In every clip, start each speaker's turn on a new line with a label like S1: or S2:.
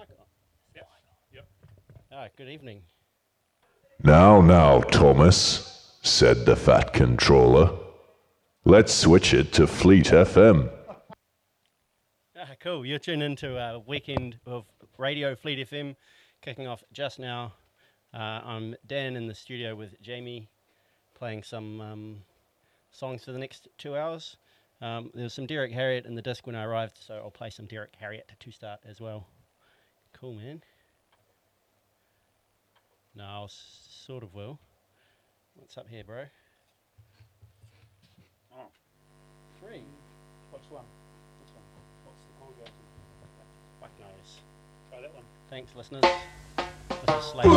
S1: mic on? Yep. Yep. Ah, good evening.
S2: Now, now, Thomas, said the Fat Controller. Let's switch it to Fleet FM.
S1: Ah, cool. You're tuned into a weekend of Radio Fleet FM, kicking off just now. Uh, I'm Dan in the studio with Jamie, playing some um, songs for the next two hours. Um, there was some Derrick Harriott in the disc when I arrived, so I'll play some Derrick Harriott to start as well. Cool, man. No, I sort of will. What's up here, bro?
S3: Oh.
S1: Three.
S3: Which one?
S1: This one.
S3: What's the chord go to?
S1: Fuck knows.
S3: Try that one.
S1: Thanks, listeners. This is Slade.
S4: Hear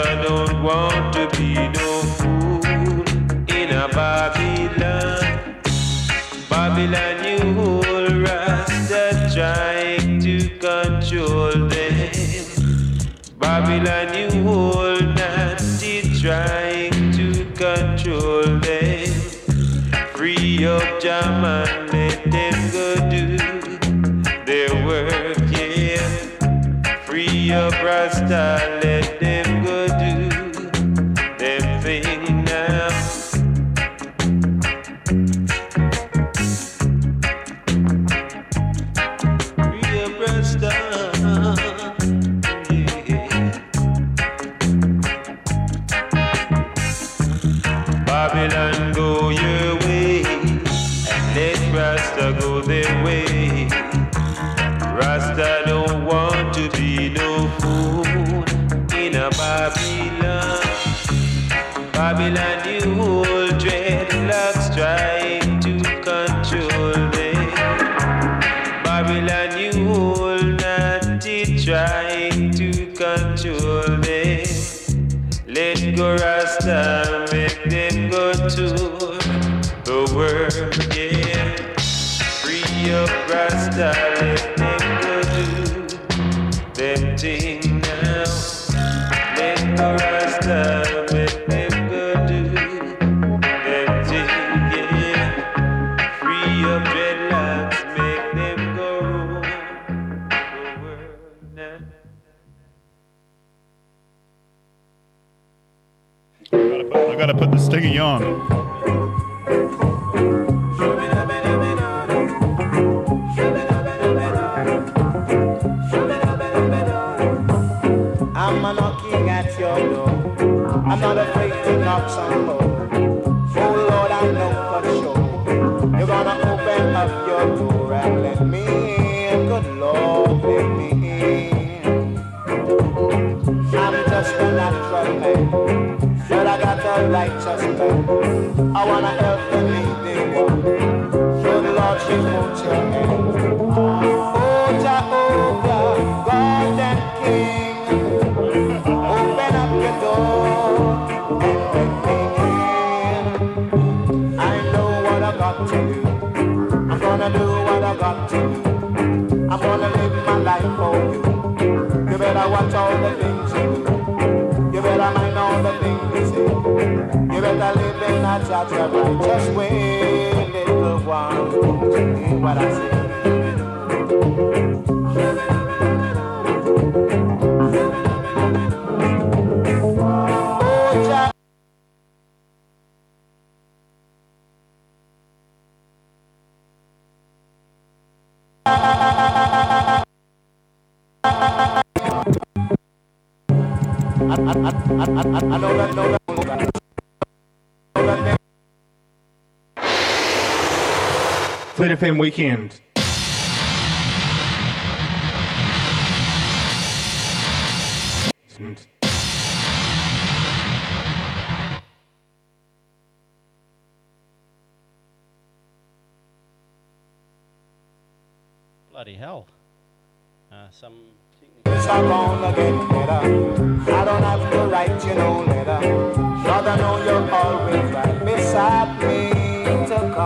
S4: I
S5: don't want to be no fool in a Babylon. Babylon, you old Rasta trying to control them. Babylon, you old Nazi trying to control them. Free up Jam and let them go do their work, yeah. Free up Rasta.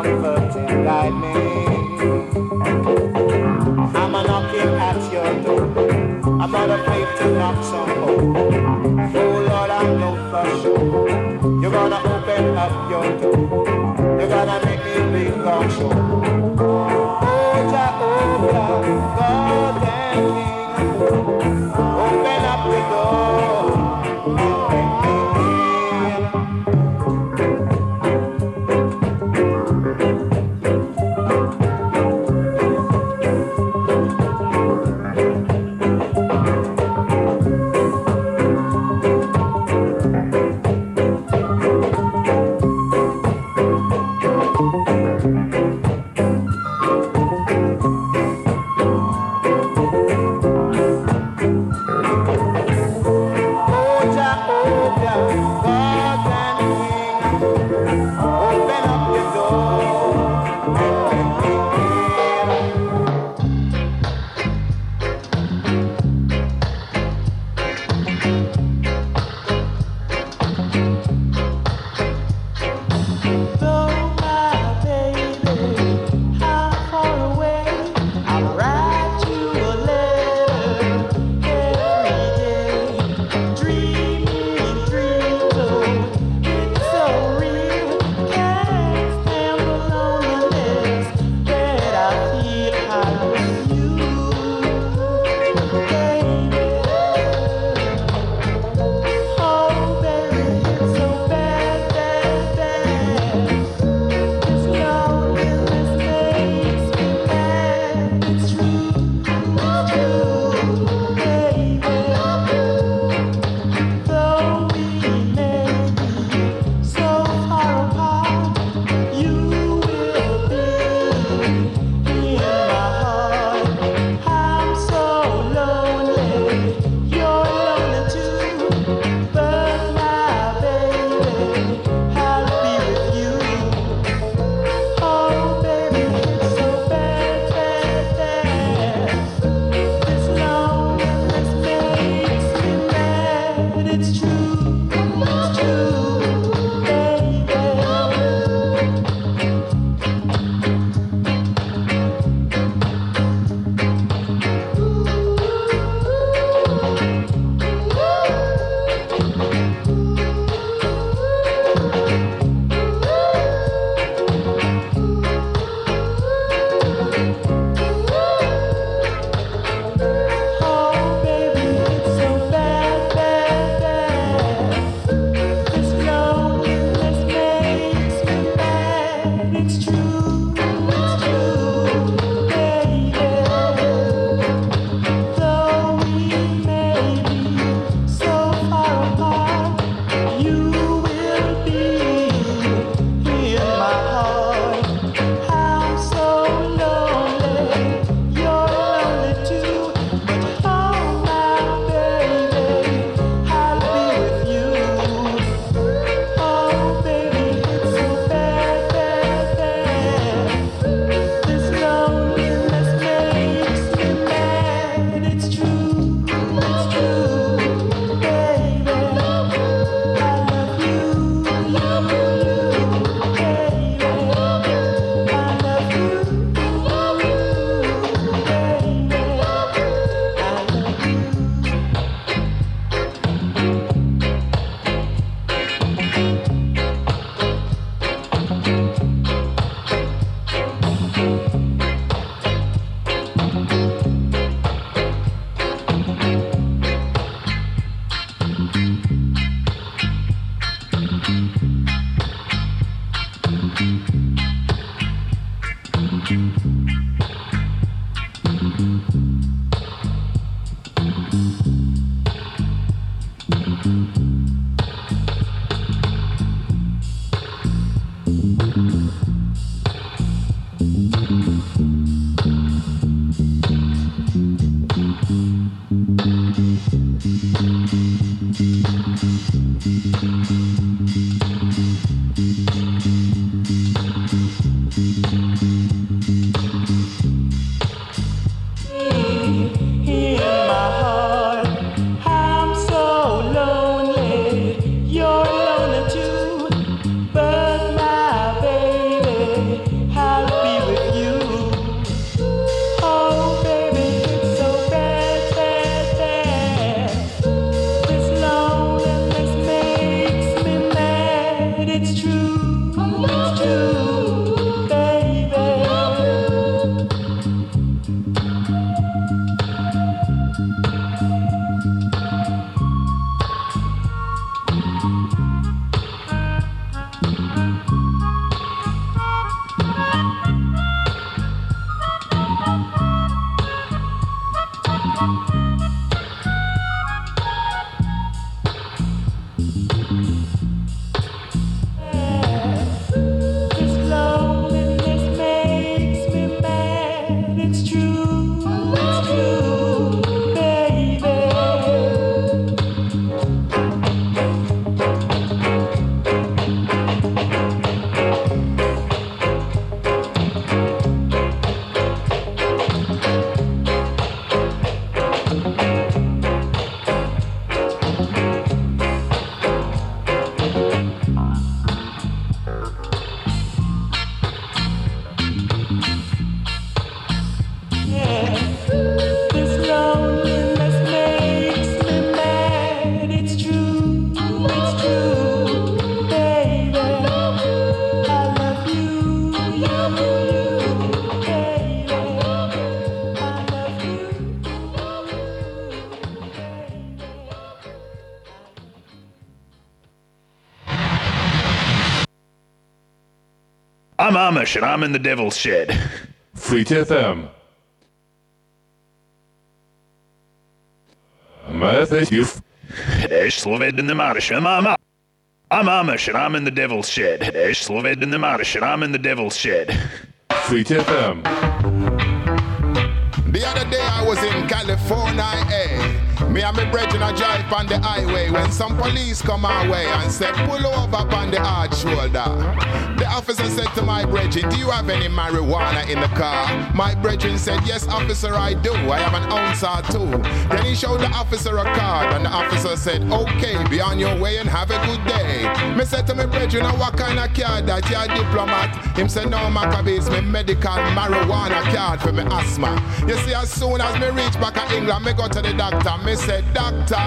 S6: comfort and guide me. I'm a knocking at your door. I'm not afraid to knock some more. Oh Lord, I know for sure you're gonna open up your door. You're gonna make me feel sure. Oh Jehovah, God.
S7: I'm
S8: Amish and I'm in the devil's shed.
S9: Fleet FM. Matthew.
S8: Here's Sloved in the Marish. I'm, I'm, I'm Amish and I'm in the devil's shed. Here's Sloved in the Marish and I'm in the devil's shed.
S9: Fleet FM.
S10: The other day I was in California, eh? Me and me brethren a drive on the highway when some police come our way and say pull over on the hard shoulder. The officer said to my brethren, do you have any marijuana in the car? My brethren said, yes officer I do. I have an ounce or two. Then he showed the officer a card and the officer said, okay, be on your way and have a good day. Me said to my brethren, "Now what kind of card that you a diplomat? Him said, no Maccabee, it's me medical marijuana card for me asthma. You see, as soon as me reach back in England, me go to the doctor. Me say, doctor,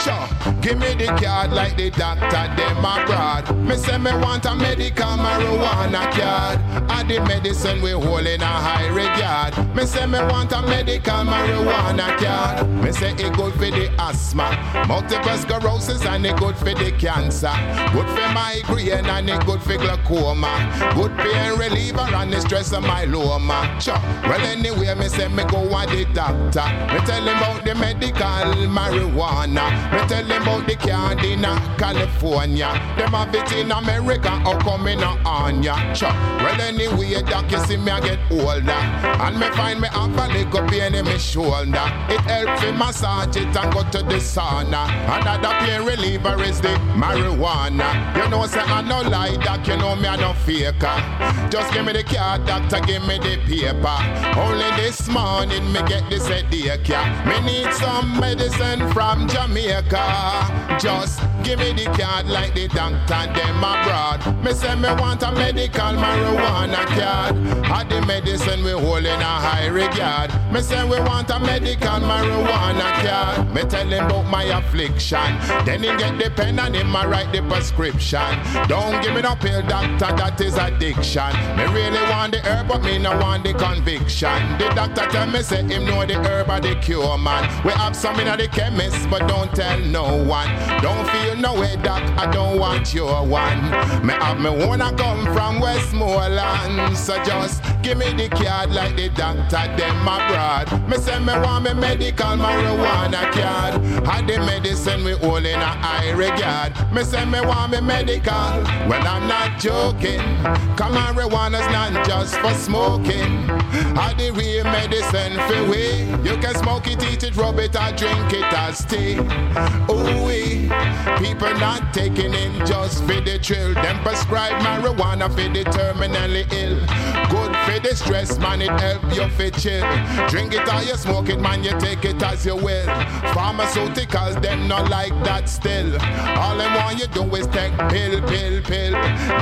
S10: cho, give me the card like the doctor, them abroad. Me say me want a medical marijuana card. And the medicine we hold in a high regard. Me say me want a medical marijuana card. Me say it good for the asthma, multiple sclerosis, and it good for the cancer. Good for migraine and it good for glaucoma. Good pain reliever and the stress of myeloma. Cho, well anyway, me say me go to the doctor. Me tell him about the medical marijuana. Me tell him about the card in California. Them have it in America, how come in on ya? Cho, well anyway, doc, you see me I get older. And me find me have a little pain in my shoulder. It helps me massage it and go to the sauna. Another pain reliever is the marijuana. You know, say I no lie, doc, you know me I no faker. Just give me the card, doctor, give me the paper. Only this morning me get this headache, yeah. Me need some medicine from Jamaica. Just give me the card like the doctor, them abroad. Me say me a medical marijuana card. Had the medicine we hold in a high regard. Me say we want a medical marijuana card. Me tell him about my affliction. Then he get the pen and him a write the prescription. Don't give me no pill, doctor, that is addiction. Me really want the herb, but me no want the conviction. The doctor tell me say him know the herb or the cure, man. We have some in the chemist, but don't tell no one. Don't feel no way, doc, I don't want your one. Me have me wanna come from Westmoreland, so just give me the card like the doctor, them abroad. Me say me want me medical marijuana card. Had the medicine we hold in a high regard. Me say me want me medical. Well, I'm not joking. Come marijuana's not just for smoking. Had the real medicine for we. You can smoke it, eat it, rub it, or drink it as tea. Ooh, we people not taking it just for the thrill. Them prescribe marijuana for the terminally ill. Good for the stress, man, it help you for chill. Drink it or you smoke it, man, you take it as you will. Pharmaceuticals, them not like that still. All them want you do is take pill, pill, pill.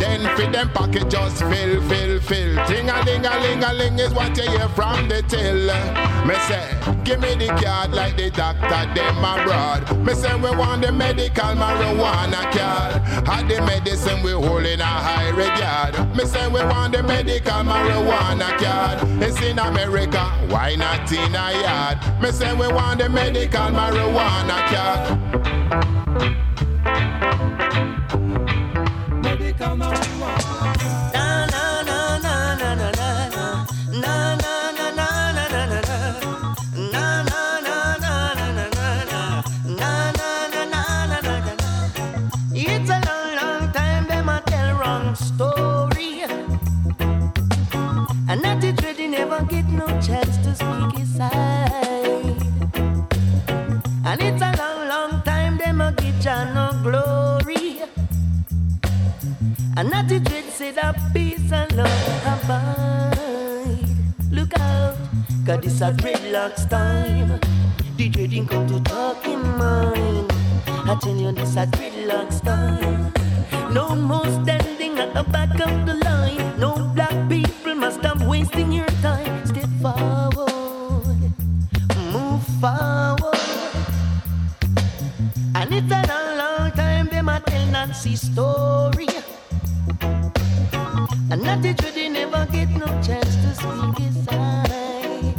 S10: Then fit them pocket just fill, fill, fill. Ting a ling a ling a ling is what you hear from the till. Me say, give me the card like the doctor, them abroad. Me say we want the medical marijuana card. Had the medicine we hold in a high regard. Me say we want the medical marijuana card. It's in America, why not in a yard? Me say we want the medical marijuana card.
S11: And not the dread say that peace and love abide. Look out, cause this a dreadlocks time. The dreading come to talk in mind. I tell you this a dreadlocks time. No more standing at the back of the line. No black people must stop wasting your time. Step forward, move forward. And it's a long, long time them a tell Nancy story. And not the truth, never get no chance to speak his side.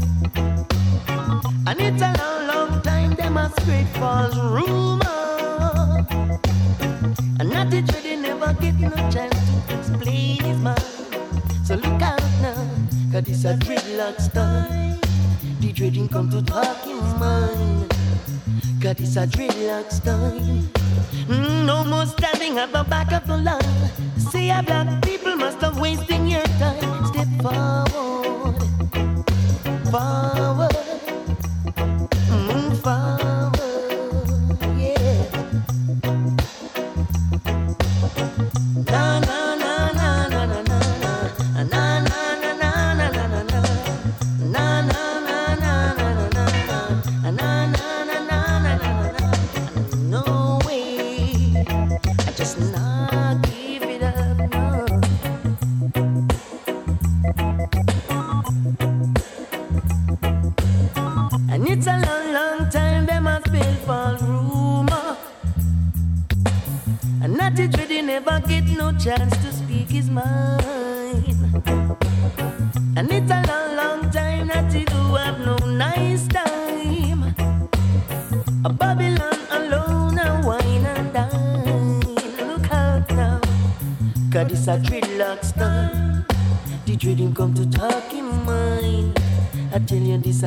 S11: And it's a long, long time them a spread false rumor. And not the truth, never get no chance to explain his mind. So look out now, cause this a dreadlocks time. The dreading come to talk in his mind. Cause it's a dreadlocks time. Mm, no more standing at the back of the line. See, a black people must have wasting your time. Step forward, forward.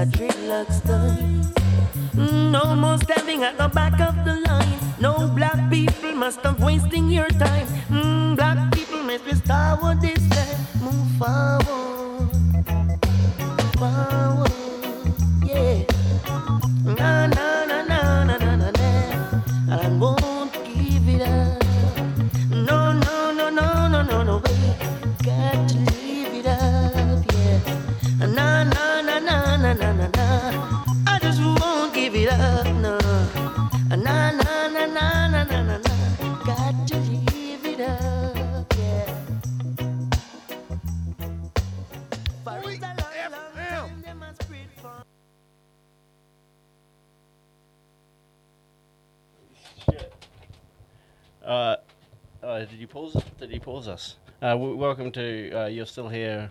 S11: Dreadlocks. Mm, No more standing at the back of the line. No black people must stop wasting your time.
S1: You're Still Here.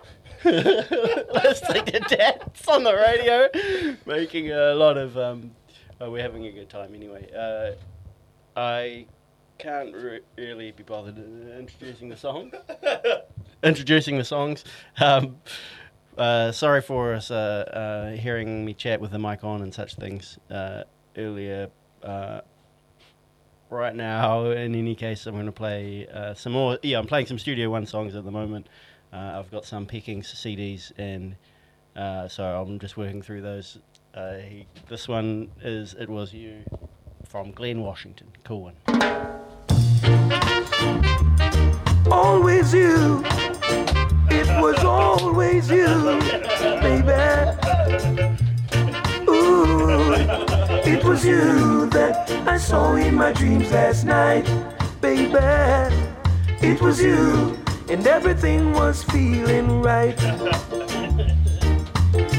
S1: Listening to dance on the radio, making a lot of. Um, uh, we're having a good time anyway. Uh, I can't re- really be bothered uh, introducing the song. introducing the songs. Um, uh, sorry for us uh, uh, hearing me chat with the mic on and such things uh, earlier. Right now, in any case, I'm going to play uh, some more. Yeah, I'm playing some Studio One songs at the moment. Uh, I've got some Pickings CDs, and uh, so I'm just working through those. Uh, this one is "It Was You" from Glen Washington. Cool one.
S12: Always you. It was always you, baby. Ooh, it was you that I saw in my dreams last night, baby. It was you, and everything was feeling right.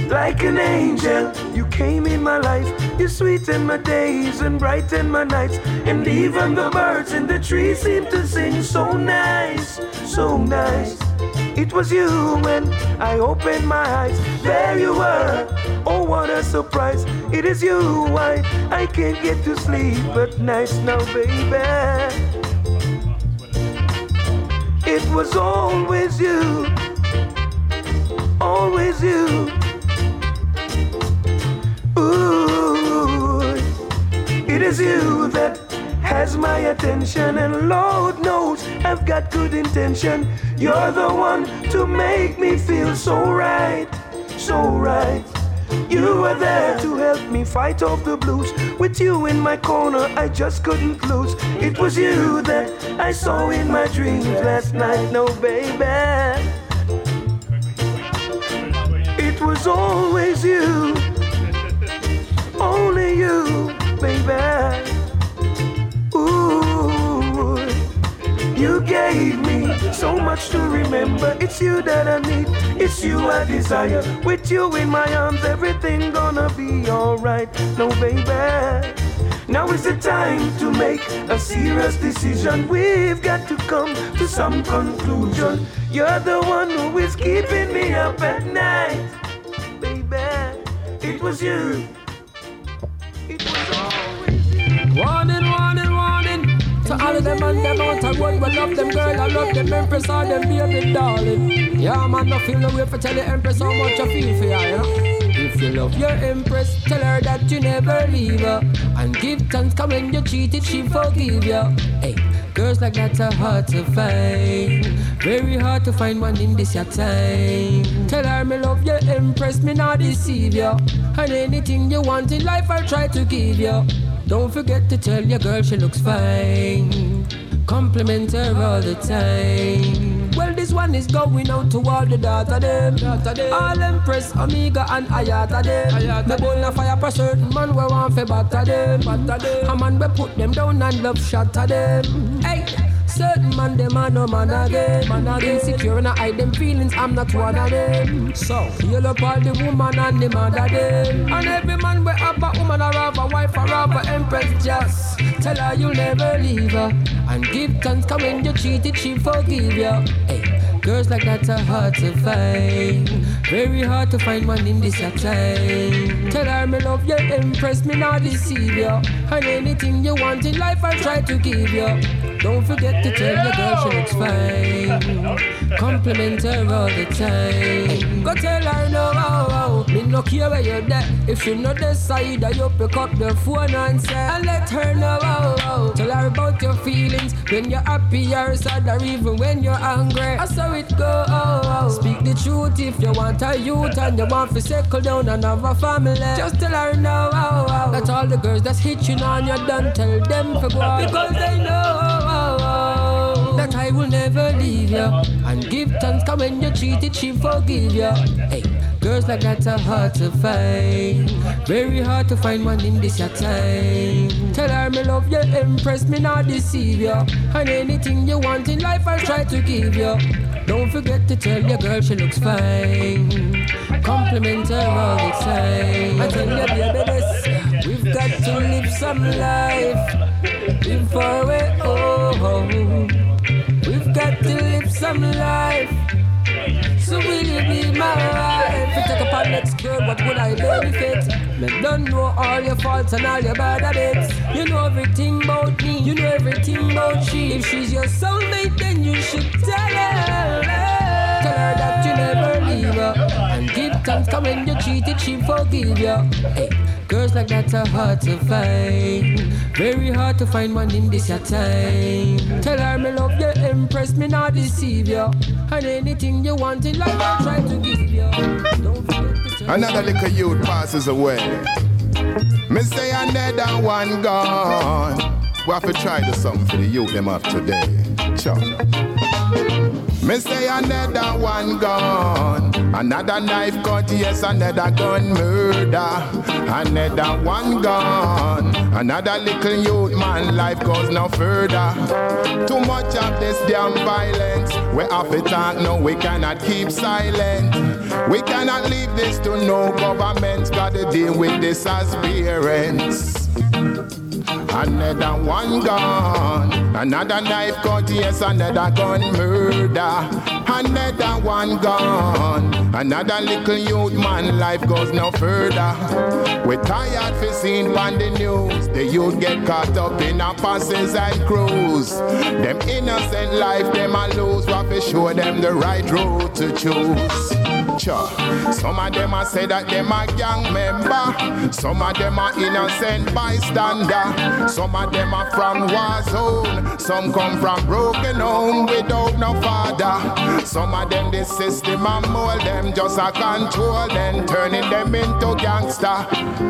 S12: Like an angel, you came in my life. You sweetened my days and brightened my nights. And even the birds in the trees seem to sing so nice, so nice. It was you when I opened my eyes. There you were. Oh, what a surprise. It is you why I can't get to sleep at night now, baby. It was always you, always you. Ooh, it is you that has my attention, and Lord knows I've got good intention. You're the one to make me feel so right, so right. You were there to help me fight off the blues. With you in my corner, I just couldn't lose. It was you that I saw in my dreams last night, no baby. It was always you, only you, baby. You gave me so much to remember. It's you that I need, it's you I desire. With you in my arms, everything gonna be alright. No, baby. Now is the time to make a serious decision. We've got to come to some conclusion. You're the one who is keeping me up at night, baby. It was you.
S13: Them and them out of road, we love them girl, I love them empress, all them baby darling. Yeah, man, no feel no way for tell the empress how much I feel for ya, you know. If you love your empress, tell her that you never leave her. And give thanks, cause when you cheated, she forgive you. Hey, girls like that are hard to find. Very hard to find one in this your time. Tell her me love your empress, me not deceive you. And anything you want in life, I'll try to give you. Don't forget to tell your girl she looks fine. Compliment her all the time. Well, this one is going out to all the data them. All Empress, Omega, and Ayata them. The bone of fire for certain man we want for batter them. A man we put them down and love shatter them. Hey. Certain man, them are no man again. Man again, secure and I hide them feelings, I'm not one of them. So, heal up all the woman and the man of them. And every man will have a woman or have a wife or have a empress just tell her you'll never leave her. And give thanks, come when you cheated, she forgive you. Hey. Girls like that are hard to find. Very hard to find one in this time. Tell her me love you, impress me, not deceive you. And anything you want in life, I'll try to give you. Don't forget to tell your girl she looks fine. Compliment her all the time. Go tell her no, oh, oh. me no care where you're there. If she not decide, you pick up the phone and say, and let her know. Oh, oh. Tell her about your feelings when you're happy or sad or even when you're angry. I saw it go. Speak the truth if you want a youth and you want to settle down and have a family. Just tell her no. Oh, oh. That all the girls that's hitching on you, don't tell them for go because they know. Never leave you and give thanks. Come when you cheated, she forgive you. Hey. Girls like that are hard to find. Very hard to find one in this your time. Tell her me love you, impress me, not deceive you. And anything you want in life, I'll try to give you. Don't forget to tell your girl she looks fine. Compliment her all the time. I tell you, baby, this. We've got to live some life. Live far away, oh, got to live some life. So will you be my wife? If you take up our next girl, what would I benefit? Me don't know all your faults and all your bad habits. You know everything about me, you know everything about she. If she's your soulmate, then you should tell her. Give thanks, come when you cheated, she forgive you. Hey. Girls like that are hard to find. Very hard to find one in this your time. Tell her me love you, impress me, not deceive you. And anything you want in life, I'll try to give you. To
S10: Another little youth passes away. Me say another one gone. We have to try do something for the youth them of today. Chop. Me say another one gone. Another knife cut, yes, another gun murder. Another one gone. Another little youth man life goes no further. Too much of this damn violence. We have to talk, no, we cannot keep silent. We cannot leave this to no government. Gotta deal with this as parents. Another one gone. Another knife cut, yes, another gun murder. Another one gone. Another little youth man, life goes no further. We're tired for seeing on the news. The youth get caught up in a passes and crews. Them innocent life, them a lose. We have to show them the right road to choose. Cha. Some of them a say that them a gang member. Some of them are innocent bystander. Some of them are from war zone. Some come from broken home without no father. Some of them the system a mold them just a control them, turning them into gangster.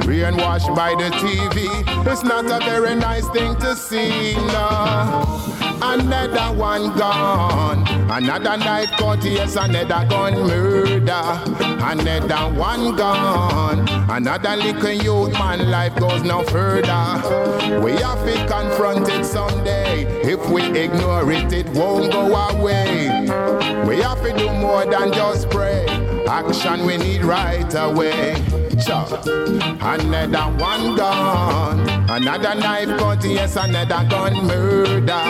S10: Brainwashed by the TV. It's not a very nice thing to see. No. Another one gone. Another night cut, yes, another gun murder. Another one gone. Another little youth man life goes no further. We have to confront it someday. If we ignore it, it won't go away. We have to do more than just pray. Action we need right away. Cha. Another one gone. Another knife cut, yes, another gun murder.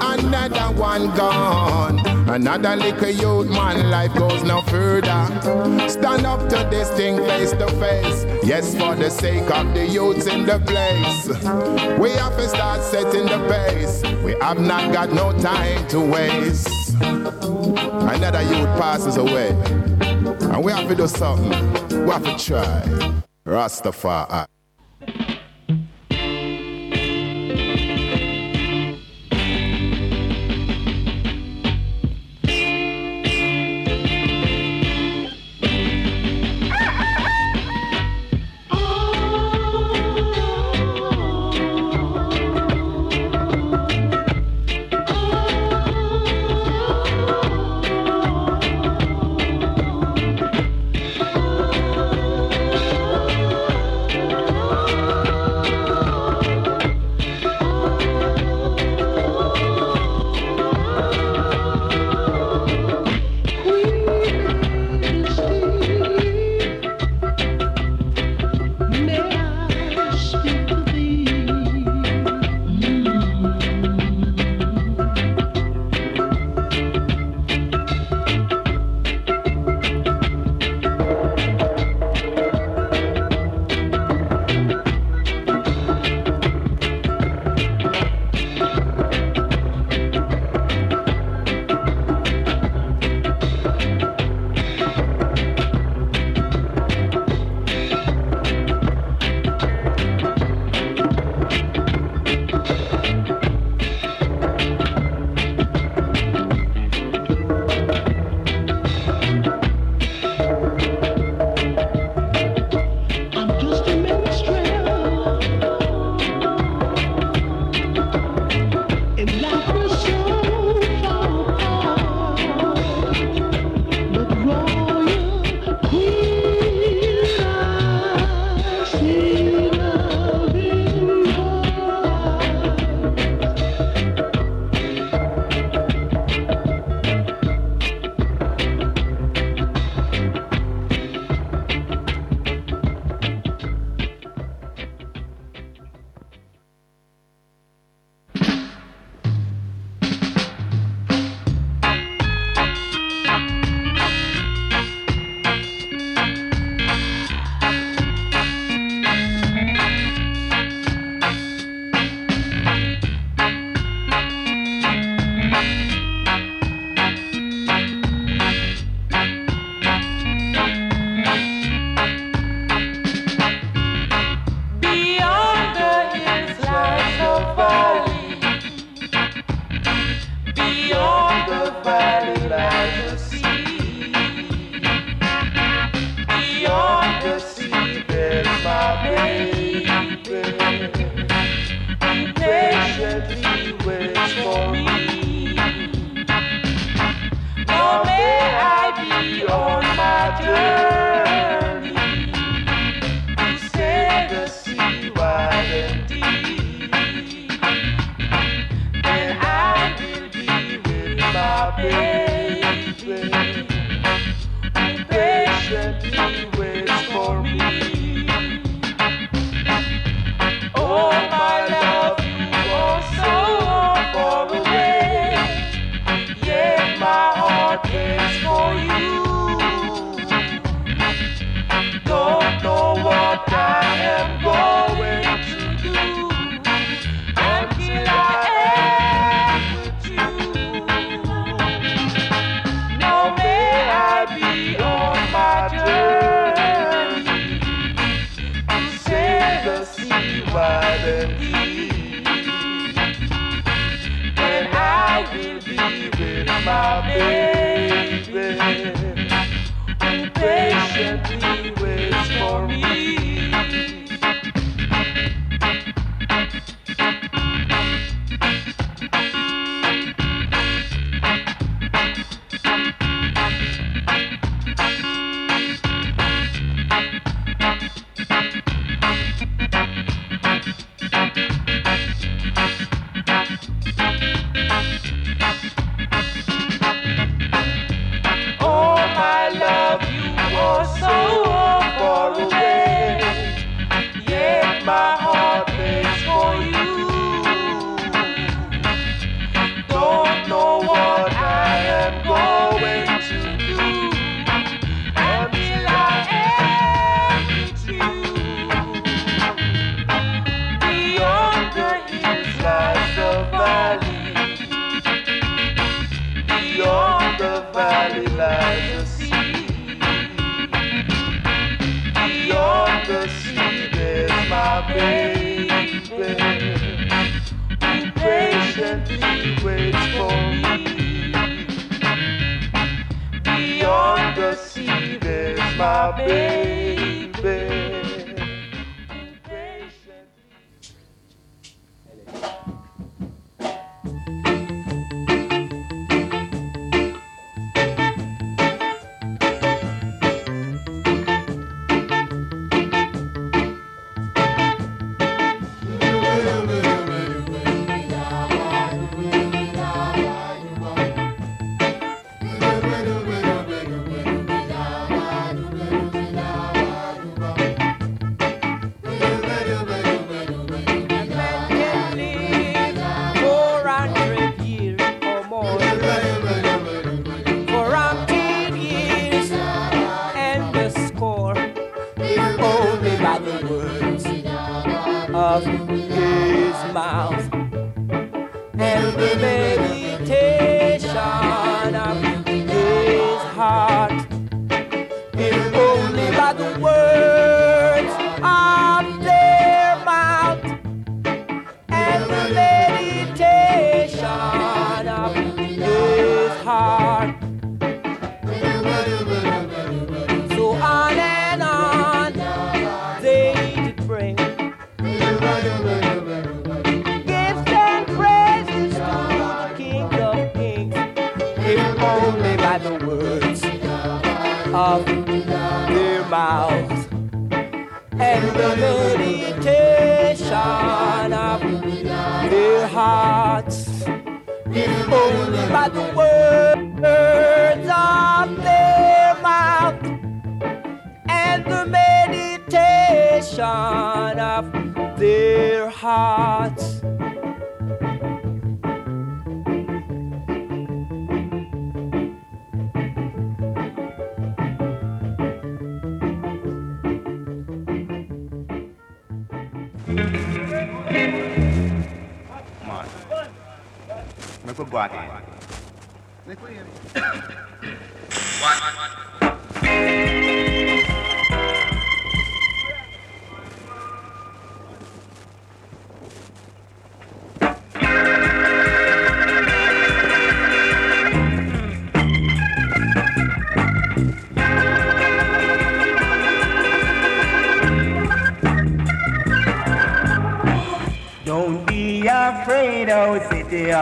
S10: Another one gone. Another little youth man, life goes no further. Stand up to this thing face to face. Yes, for the sake of the youths in the place. We have to start setting the pace. We have not got no time to waste. Another youth passes away. And we have to do something. Waffle try. Rastafari.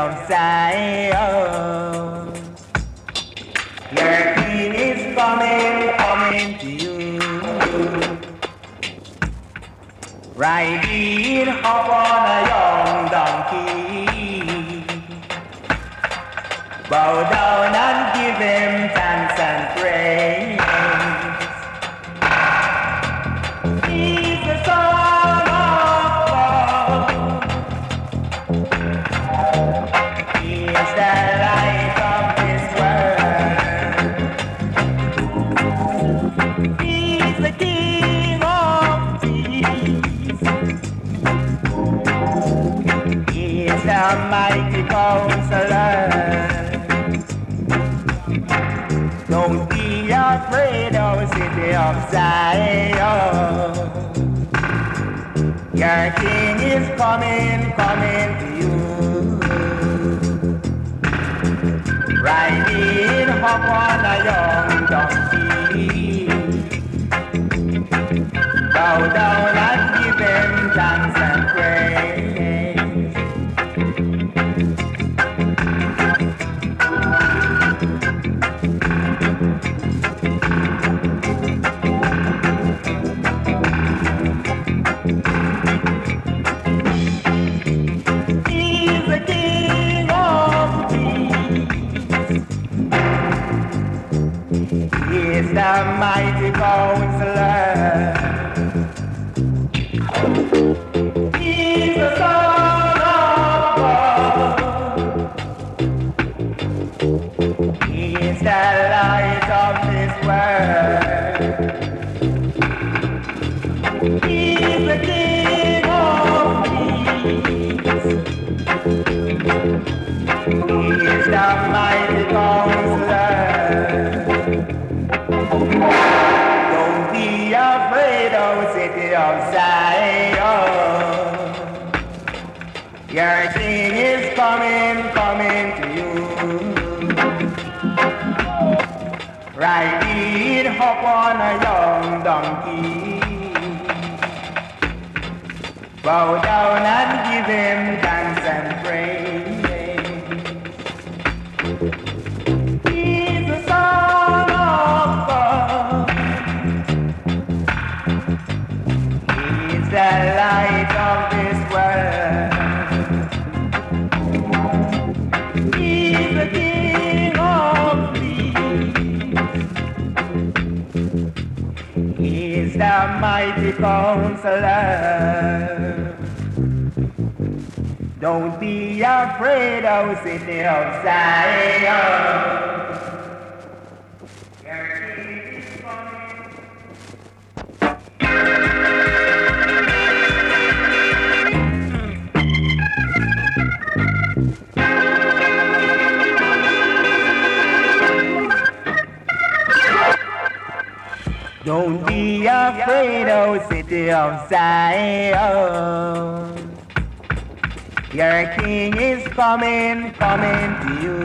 S6: outside. Zion. Your king is coming, coming to you. Riding hop on a young donkey. Bow down Riding up on a young donkey. Bow down and give him mighty counselor. Don't be afraid of city of. Of Zion. Your king is coming, coming to you.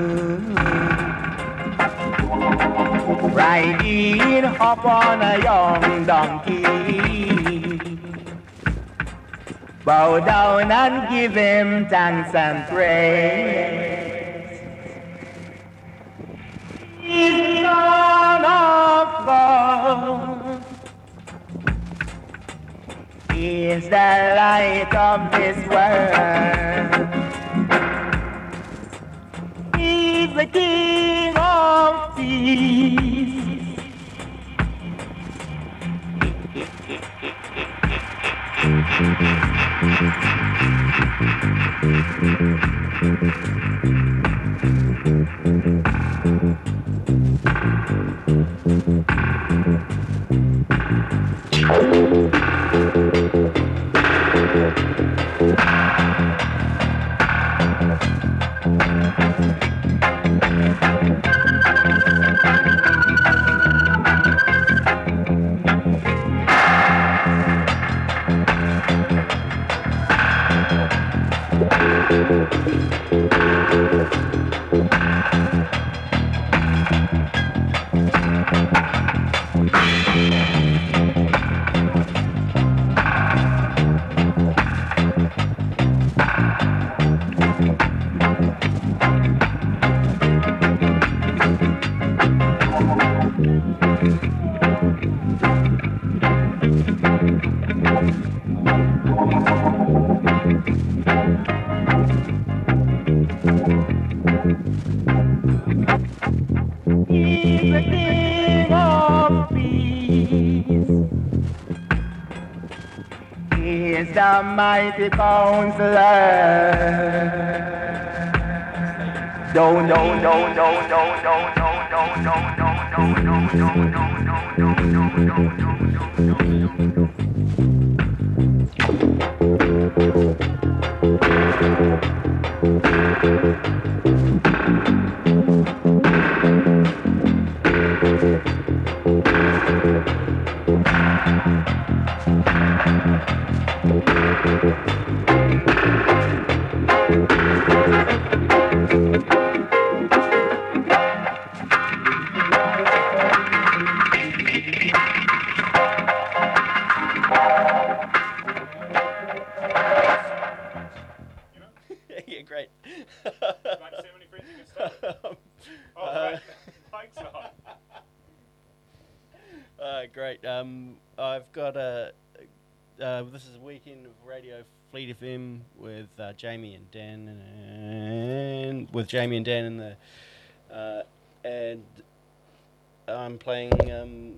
S6: Riding up on a young donkey. Bow down and give him thanks and praise. He's the Son of God. Is the light of this world. He's the King of peace. The mighty counselor. Don't, don't, don't, don't, don't, don't, don't, don't, don't, don't, don't, don't, don't, don't, don't,
S1: uh, Jamie and Dan, and with Jamie and Dan in the, uh, and I'm playing um,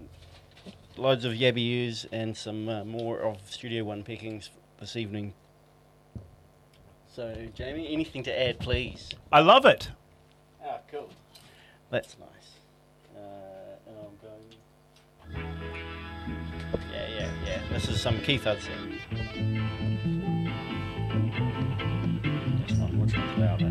S1: loads of Yabby and some uh, more of Studio One pickings this evening. So, Jamie, anything to add, please?
S14: I love it.
S1: Ah, cool. That's nice. Uh, and I'm going. Yeah, yeah, yeah. This is some Keith Hudson.
S11: Yeah.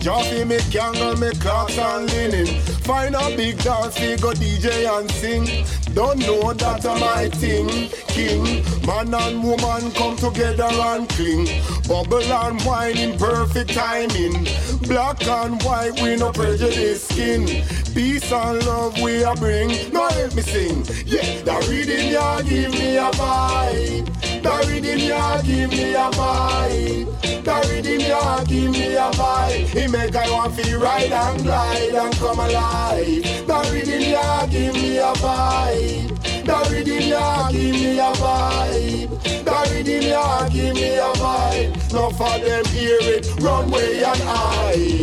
S15: job for me, candle, me clocks and linen. Find a big dance, we go DJ and sing. Don't know that a my thing, king. Man and woman come together and cling. Bubble and wine in perfect timing. Black and white, we no prejudice skin. Peace and love we a bring. Now let me sing. Yeah, the reading ya give me a vibe. The reading ya give me a vibe. The reading ya give me a vibe. He make I want to feel ride and glide and come alive. The reading ya give me a vibe. The reading ya give me a vibe. The reading ya give me a vibe. Now for them hear it, run way and hide.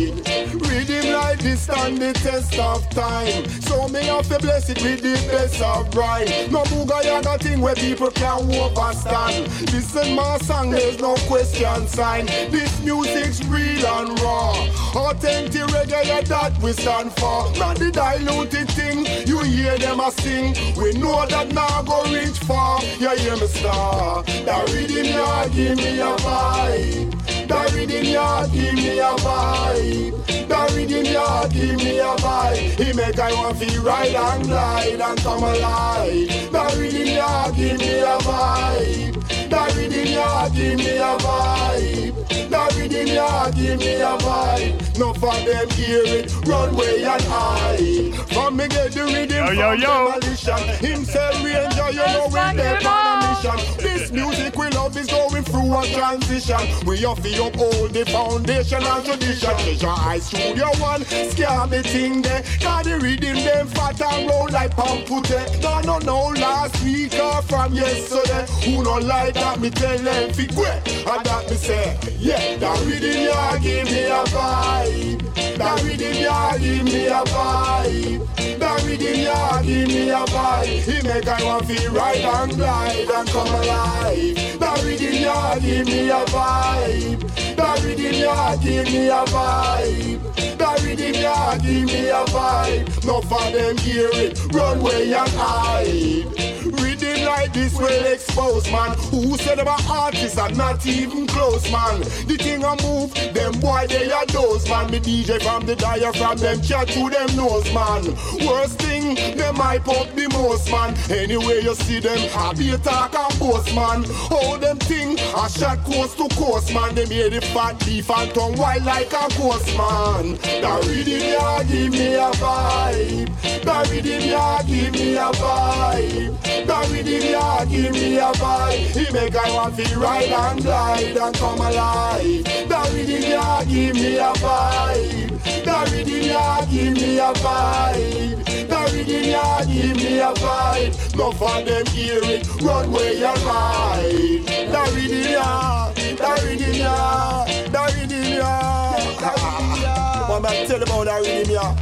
S15: This stand the test of time. So me have to bless it with the best of rhyme. No booga yaga thing where people can overstand. Listen my song, there's no question sign. This music's real and raw. Authentic reggae, that we stand for. Not the diluted thing. You hear them a sing. We know that now go reach far. You hear me star. That rhythm, yeah, give me a vibe. That rhythm, yeah, give me a vibe. That rhythm, yeah, give me a vibe. He make I want feel ride and glide and come alive. That rhythm, yeah, give me a vibe. That rhythm, yeah, give me a vibe. That rhythm, yeah, give me a vibe. No for them hear it, run way and hide. From me get the rhythm
S14: Yo, yo,
S15: from
S14: yo.
S15: demolition. Himself ranger, you know we there on a mission. Music we love is going through a transition. We have to uphold the foundation and tradition. Treasure Isle Studio One, scare me thing there. Got the rhythm them fat and roll like pampute. No, no, no, last week or from yesterday. Who no like that me tell them fi quit. And that me say, yeah, that rhythm ya give me a vibe. That rhythm ya give me a vibe. That rhythm ya give me a vibe. He make I want feel right and glide and come alive. That rhythm ya give me a vibe. That rhythm ya give me a vibe. That rhythm ya give me a vibe. No for them hear it, run way and hide. Rhythm like this will expose man. Who said about artists are not even close man? The thing I move, them boy they are those man. Me DJ from the diaphragm, them chat to them nose man. Worst thing, them hype up the most man. Anyway you see them, happy talk and boast man. How them thing, a shot coast to coast man. They made the fat beef and tongue wild like a ghost man. That rhythm ya give me a vibe. That rhythm ya give me a vibe. That rhythm ya give me a vibe. He make I want feel ride and glide and come alive. That rhythm ya give me a vibe. That rhythm ya give me a vibe. That rhythm ya give me a vibe. No for them hear it, run way and ride. That rhythm ya, that rhythm ya, that rhythm ya, that rhythm ya. One I tell about that rhythm, yeah.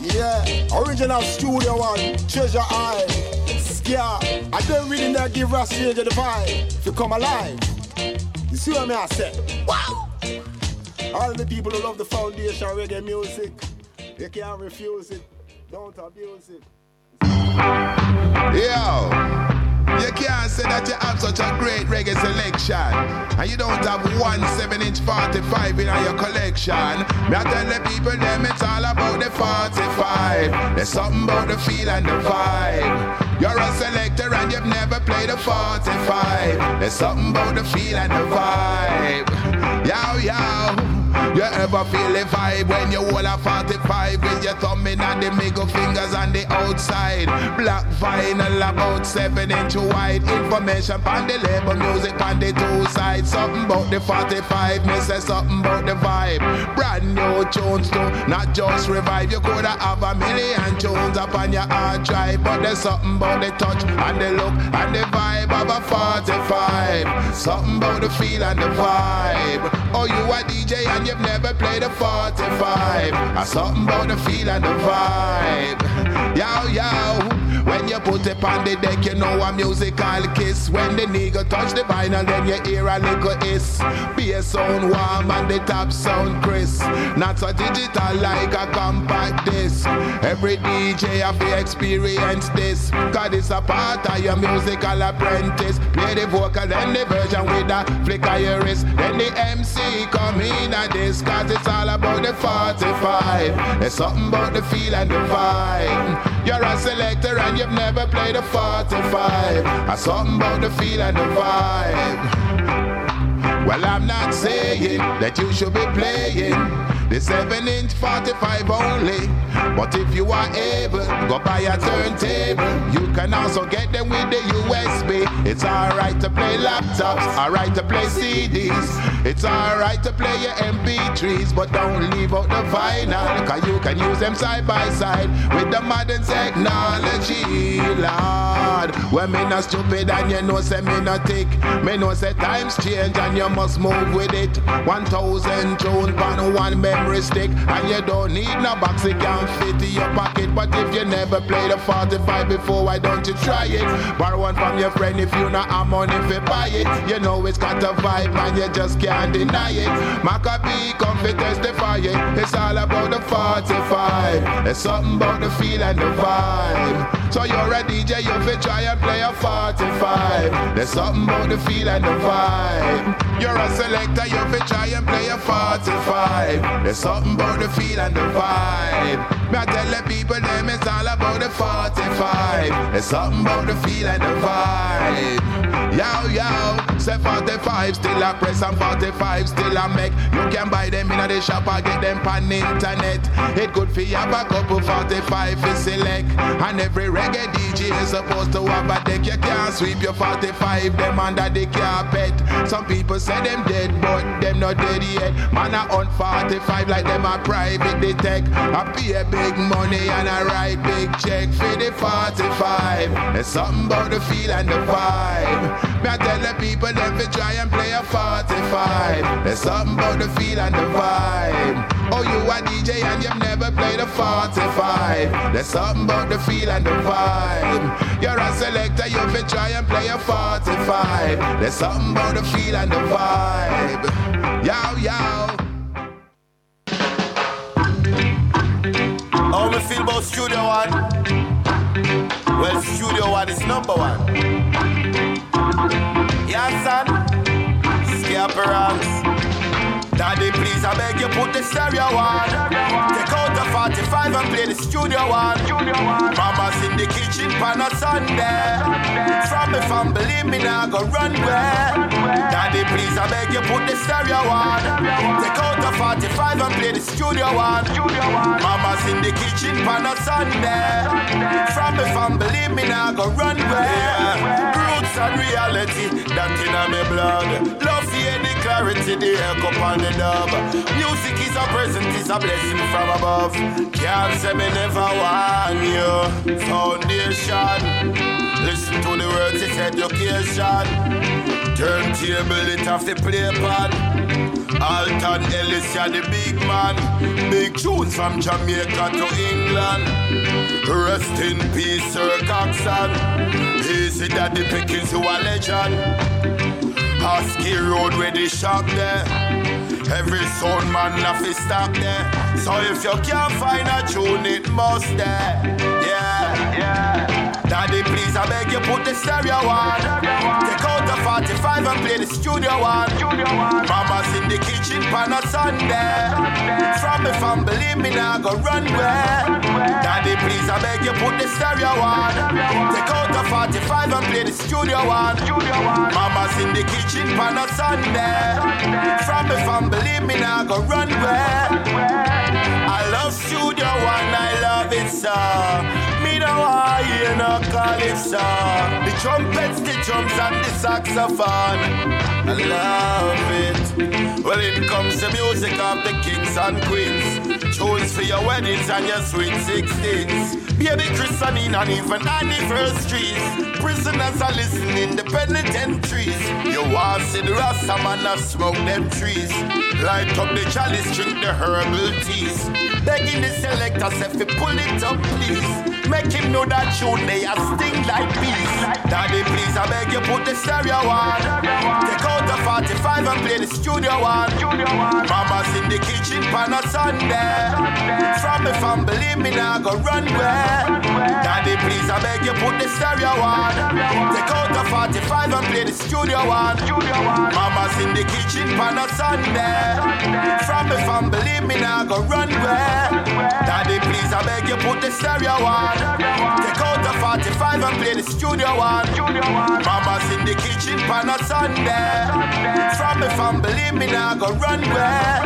S15: Yeah, original studio one, Treasure Isle, scare. I don't really that give us the vibe. You come alive, you see what I say? Wow! All the people who love the foundation reggae music, they can't refuse it. Don't abuse it.
S10: Yo. You can't say that you have such a great reggae selection and you don't have one 7-inch 45 in your collection. Me I tell the people them it's all about the 45. There's something about the feel and the vibe. You're a selector and you've never played a 45. There's something about the feel and the vibe. Yow yow. You ever feel the vibe when you hold a 45 with your thumb in and the middle fingers on the outside? Black vinyl about 7 inch wide. Information on the label, music on the two sides. Something about the 45, me say something about the vibe. Brand new tunes too, not just revive. You coulda have a million tunes up on your hard drive, but there's something about the touch and the look and the vibe of a 45. Something about the feel and the vibe. Oh, you a DJ and you've never played a 45. Or something about the feel and the vibe. Yow, yow. When you put it on the deck, you know a musical kiss. When the nigga touch the vinyl, then you hear a little hiss. Bass sound warm and the top sound crisp. Not so digital like a compact disc. Every DJ have to experience this. Cause it's a part of your musical apprentice. Play the vocal, then the version with a flick of your wrist. Then the MC come in at this. Cause it's all about the 45. There's something about the feel and the vibe. You're a selector and you've never played a 45. Or something about the feel and the vibe. Well, I'm not saying that you should be playing the 7 inch 45 only. But if you are able, go buy a turntable. You can also get them with the USB. It's alright to play laptops, alright to play CDs. It's alright to play your MP3s, but don't leave out the vinyl. Cause you can use them side by side with the modern technology, Lord. When me not stupid and you know say me not tick. Me know say times change and you must move with it. 1000 tunes on one memory stick. And you don't need no box, it can fit in your pocket. But if you never played a 45 before, why don't you try it? Borrow one from your friend if you not have money if you buy it. You know it's got a vibe and you just can't deny it. Maccabee come to testify it. It's all about the 45. There's something about the feel and the vibe. So you're a DJ, you fit try and play a 45. There's something about the feel and the vibe. You're a selector, you fit try and play a 45. There's something about the feel and the vibe. Me I tell the people them it's all about the 45. There's something about the feel and the vibe. Yow yow, say 45 still I press and 45 still I make. You can buy them in the shop or get them on internet. It good for have a couple 45 for select. And every reggae DJ is supposed to have a deck. You can't sweep your 45 them under the carpet. Some people say them dead, but them not dead yet. Man a on 45 like them a private detect. I pay a big money and I write big check for the 45. There's something about the feel and the vibe. Me I tell the people them fi try and play a 45. There's something about the feel and the vibe. Oh, you a DJ and you've never played a 45. There's something about the feel and the vibe. You're a selector, you fi try and play a 45. There's something about the feel and the vibe. Yow yow.
S6: Studio One? Well, Studio One is number one. Yeah, son. Scaperons. Daddy, please, I beg you, put the stereo on. Take 45 and play the studio one. Mama's in the kitchen pan a Sunday. From me fam, believe me now, go run where. Daddy, please, I beg you, put the stereo on. Take out the 45 and play the studio one. Mama's in the kitchen pan a Sunday. From me fam, believe me now, go run where. Roots and reality, that in my blood. Love hear the clarity, the echo on the dub. Music is a present, is a blessing from above. Can't say me never want you. Foundation. Listen to the words, it's education.
S16: Turntable it have to play upon. Alton Ellis, yeah, the big man. Big tunes from Jamaica to England. Rest in peace, Sir Coxsone. Easy Daddy Pickens, who a legend. Husky Road where the shop there. Every sound man have to stop there. So if you can't find a tune, it must there. Yeah, yeah. Daddy, please, I beg you, put the stereo on. Take the 45 and play the studio one. Mama's in the kitchen pan a Sunday. From me fam, believe me now, go run where. Daddy, please, I beg you, put the stereo on. Take out the 45 and play the studio one. Mama's in the kitchen pan a Sunday. From me fam, believe me now, go run where. I love studio one, I love it so. Me no want hear no calypso. The trumpets, the drums, and the saxophone. I love it. Well, in comes the music of the kings and queens. Tunes for your weddings and your sweet sixteens. Baby christening and even anniversaries. Prisoners are listening the penitentiaries. You want to see the Rasta man a smoke them trees. Light up the chalice, drink the herbal teas. Begging the selector, fi pull it up, please. Make him know that tune they a sting like bees. Daddy, please, I beg you put the stereo on. Take out the 45 and play the studio one. Mama's in the kitchen pan a Sunday. From me fam, believe me now, go run where. Daddy, please, I beg you put the stereo on. Take out the 45 and play the studio one. Mama's in the kitchen pan a Sunday. From me fam, believe me now, go run where. Daddy, please, I beg you put the stereo on. Take 45 and play the studio one. Mama's in the kitchen pan a Sunday. From me fam, believe me now, go run where.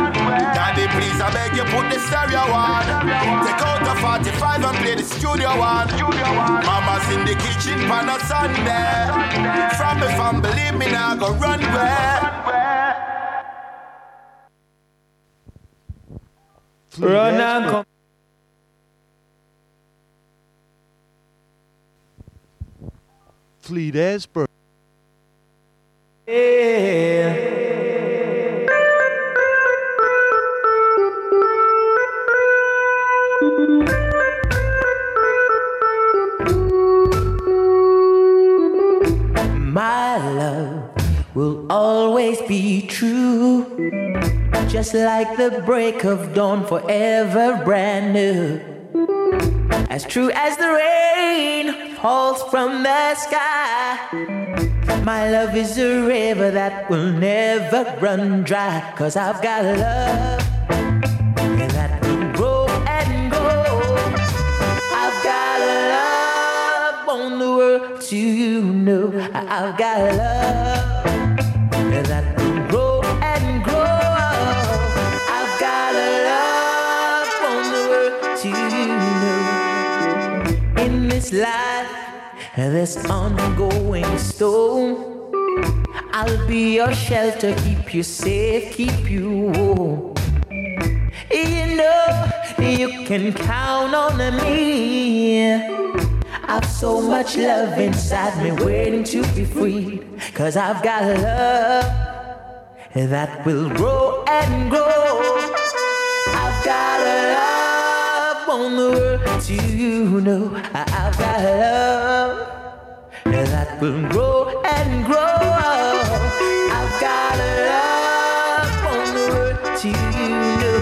S16: Daddy, please, I beg you put the stereo on. Take out the 45 and play the studio one. Mama's in the kitchen pan a Sunday. From me fam, believe me now, go run where.
S17: Run and come.
S18: Fleet Asper.
S19: My love will always be true. Just like the break of dawn, forever brand new. As true as the rain falls from the sky. My love is a river that will never run dry. Cause I've got love that will grow and grow. I've got a love on the world to you know. I've got love that will grow and grow. I've got a love on the world to you know. In this life, this ongoing storm. I'll be your shelter, keep you safe, keep you warm. You know you can count on me. I've so much love inside me waiting to be freed. Cause I've got love that will grow and grow. On the world to know. I've got love that will grow and grow. I've got love on the world to know.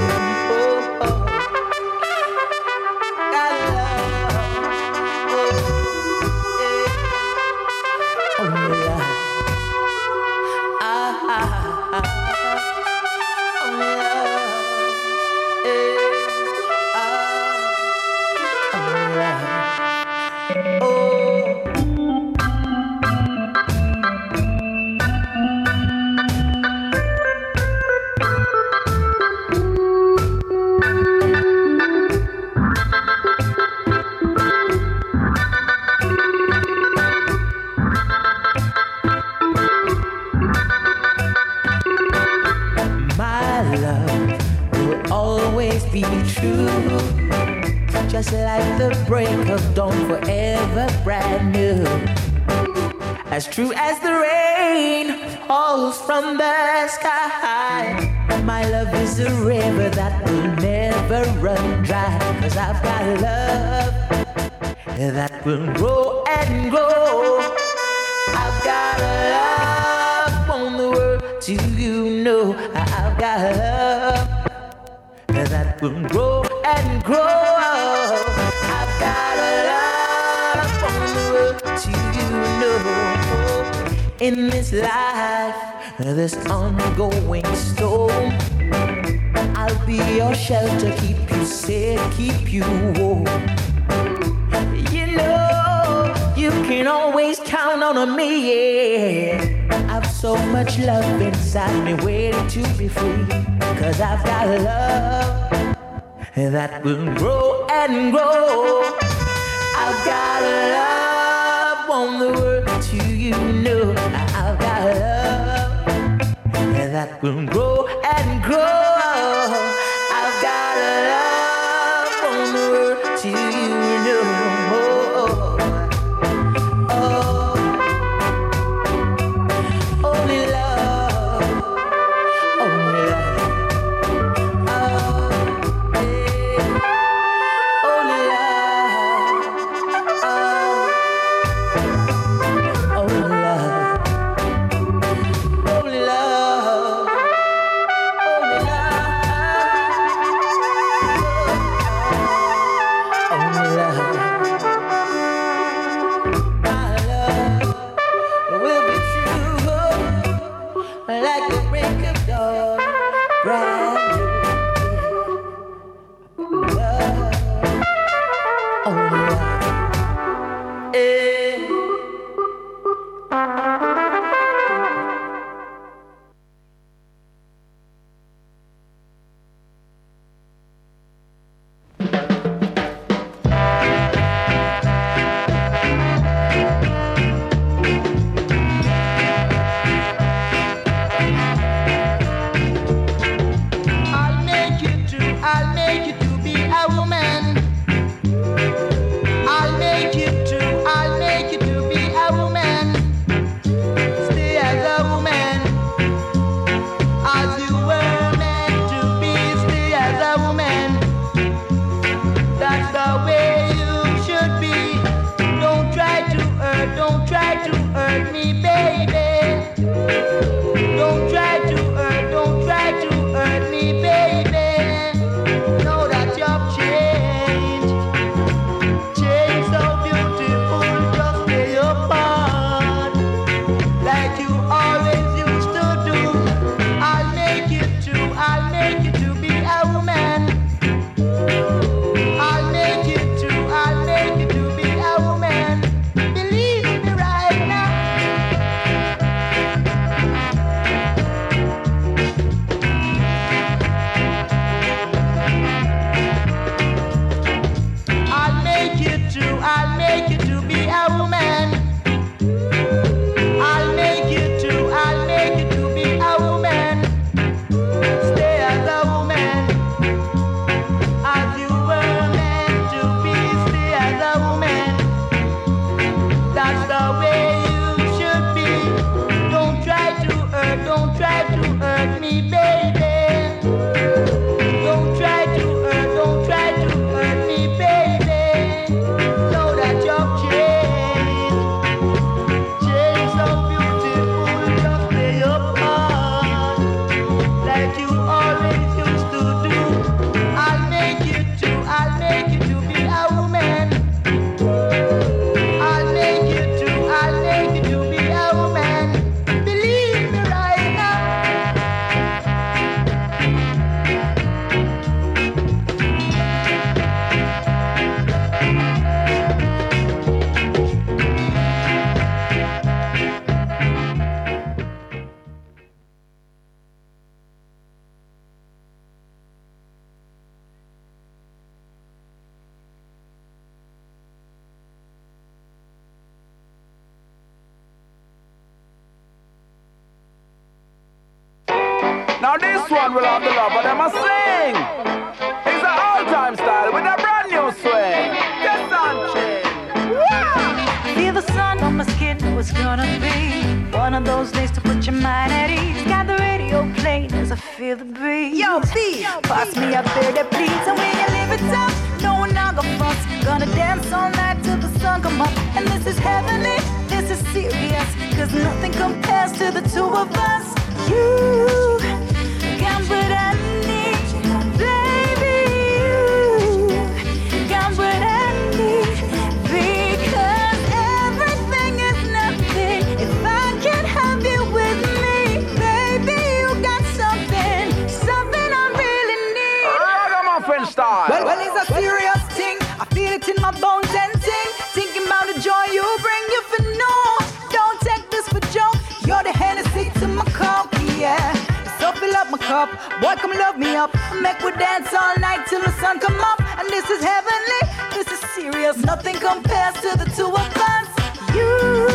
S19: just like the break of dawn, forever brand new. As true as the rain falls from the sky. My love is a river that will never run dry. Cause I've got love that will grow and grow. I've got a love on the world to you know. I've got love that will grow and grow. to know in this life, this ongoing storm. I'll be your shelter, keep you safe, keep you warm. You know, you can always count on me. Yeah. I've so much love inside me waiting to be free. Cause I've got love that will grow and grow. I've got love the world to you know I've got love that will grow and grow.
S20: Boy, come love me up. Make we dance all night till the sun come up. And this is heavenly, this is serious. Nothing compares to the two of us. You.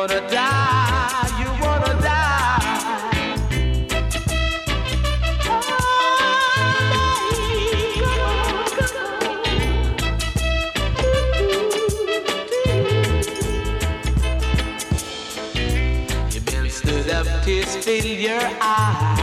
S11: wanna die, you wanna die. You've been stood up to spill your
S21: eyes.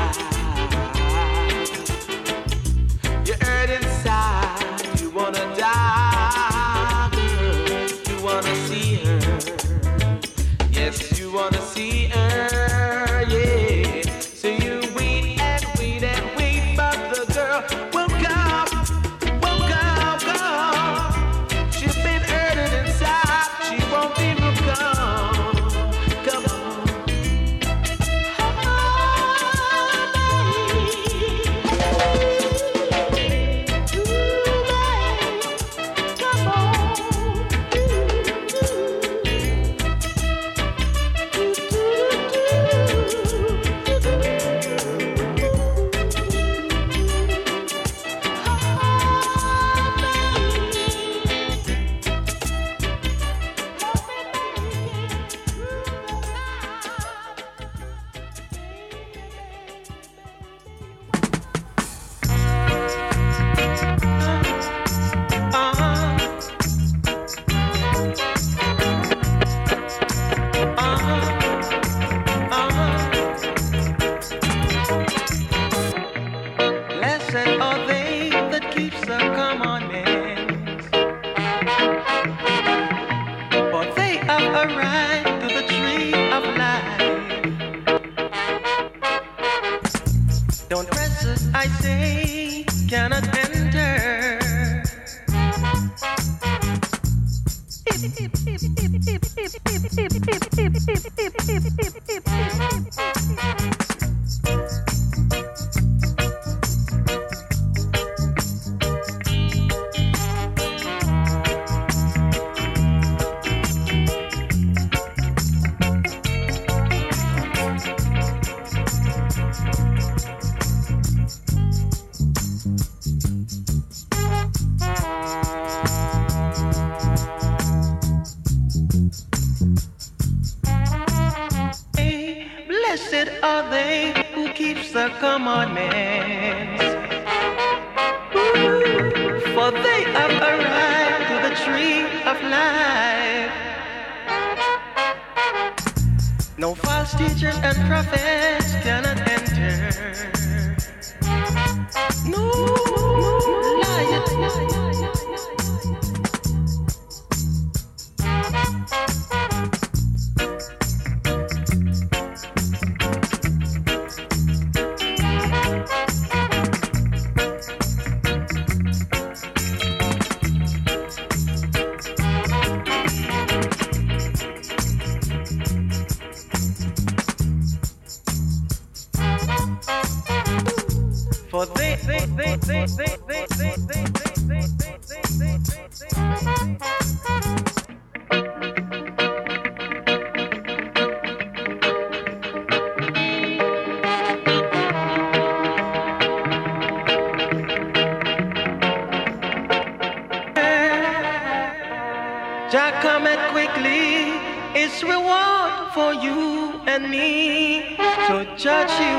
S21: me to judge you,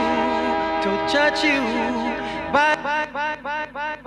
S21: to judge you. Bye, bye, bye, bye, bye.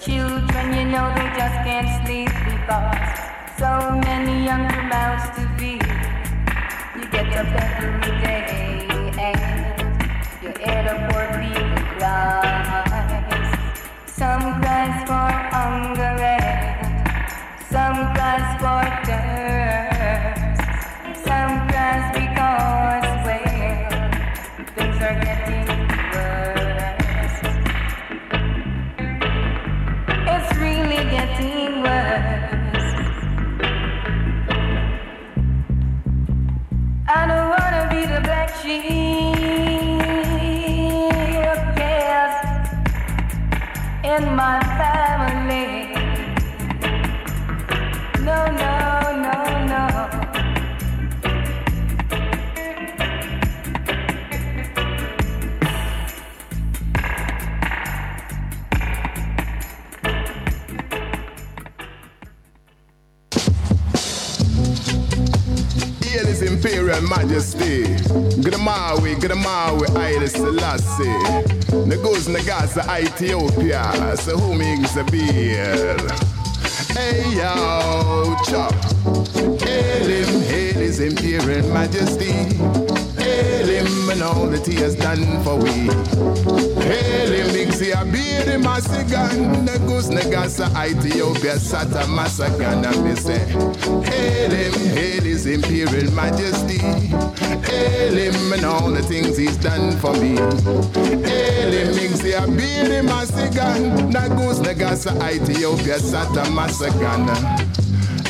S22: Children, you know they just can't sleep because so many younger mouths to feed. You get up every day and your airport people cries. Some cries for
S21: hunger, some cries for dirt. In my
S10: Imperial Majesty. Gdamawi, Gdamawi, Haile Selassie. Naguz Nagasa, Ethiopia. A beer? Hey yo, chop. Hail him, hail his Imperial Majesty. Hail him and all that he has done for we. Hail him, Mixi Abiri Masigan. Naguz Nagasa, Ethiopia, Sata Masagana, me say. Hail him, hail his Imperial Majesty. Hail him and all the things he's done for me. Hail him, Mixi Abiri Masigan. Naguz Nagasa, Ethiopia, Sata Masagana.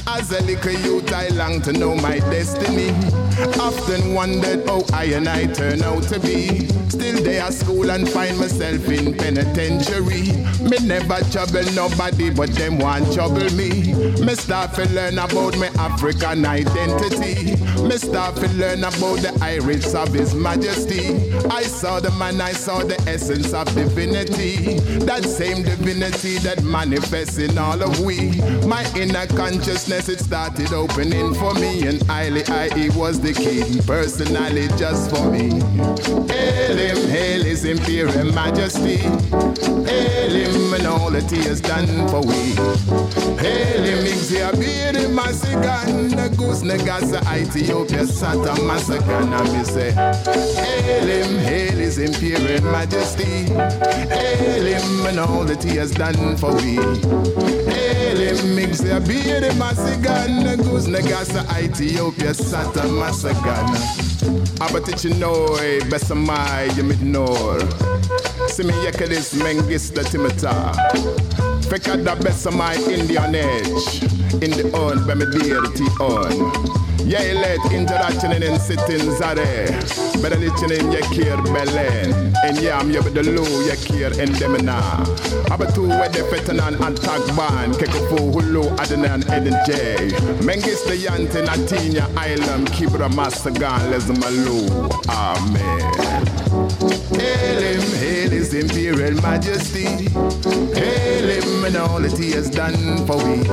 S10: As a little youth, I long to know my destiny. Often wondered how I and I turn out to be. Still there at school and find myself in penitentiary. Me never trouble nobody, but them want trouble me. Me start to learn about my African identity. Me start to learn about the Irish of His Majesty. I saw the man, I saw the essence of divinity. That same divinity that manifests in all of we. My inner consciousness, it started opening for me, and highly I he was the king, personally just for me. Hail him, hail his imperial majesty. Hail him and all that he has done for we. Hail him, Ixia Masigan, Nagus Negasa, Ethiopia, Sata Masakana, me say. Hail him, hail his imperial majesty. Hail him and all that he has done for we. Hail him, Ixia Masigan, Nagus Negasa, Ethiopia, Sata Masakana. Abatichi noi, besamai, yemidnor. Simi yekelis mengista timata. Feka da besamai Indian edge. In the on, be me dear ti on. Ye let interaction in and sitting zare. Better lichen in ye kier belen. And yam ye the low ye kier in demina. Abatu where the fetanan and tag ban. Kekafu hulu adenan eden j. Mengis the yantin atinya island. Kibra masagan lesmalu. Amen. Hail him, hail his imperial majesty. Hail him and all that he has done for we.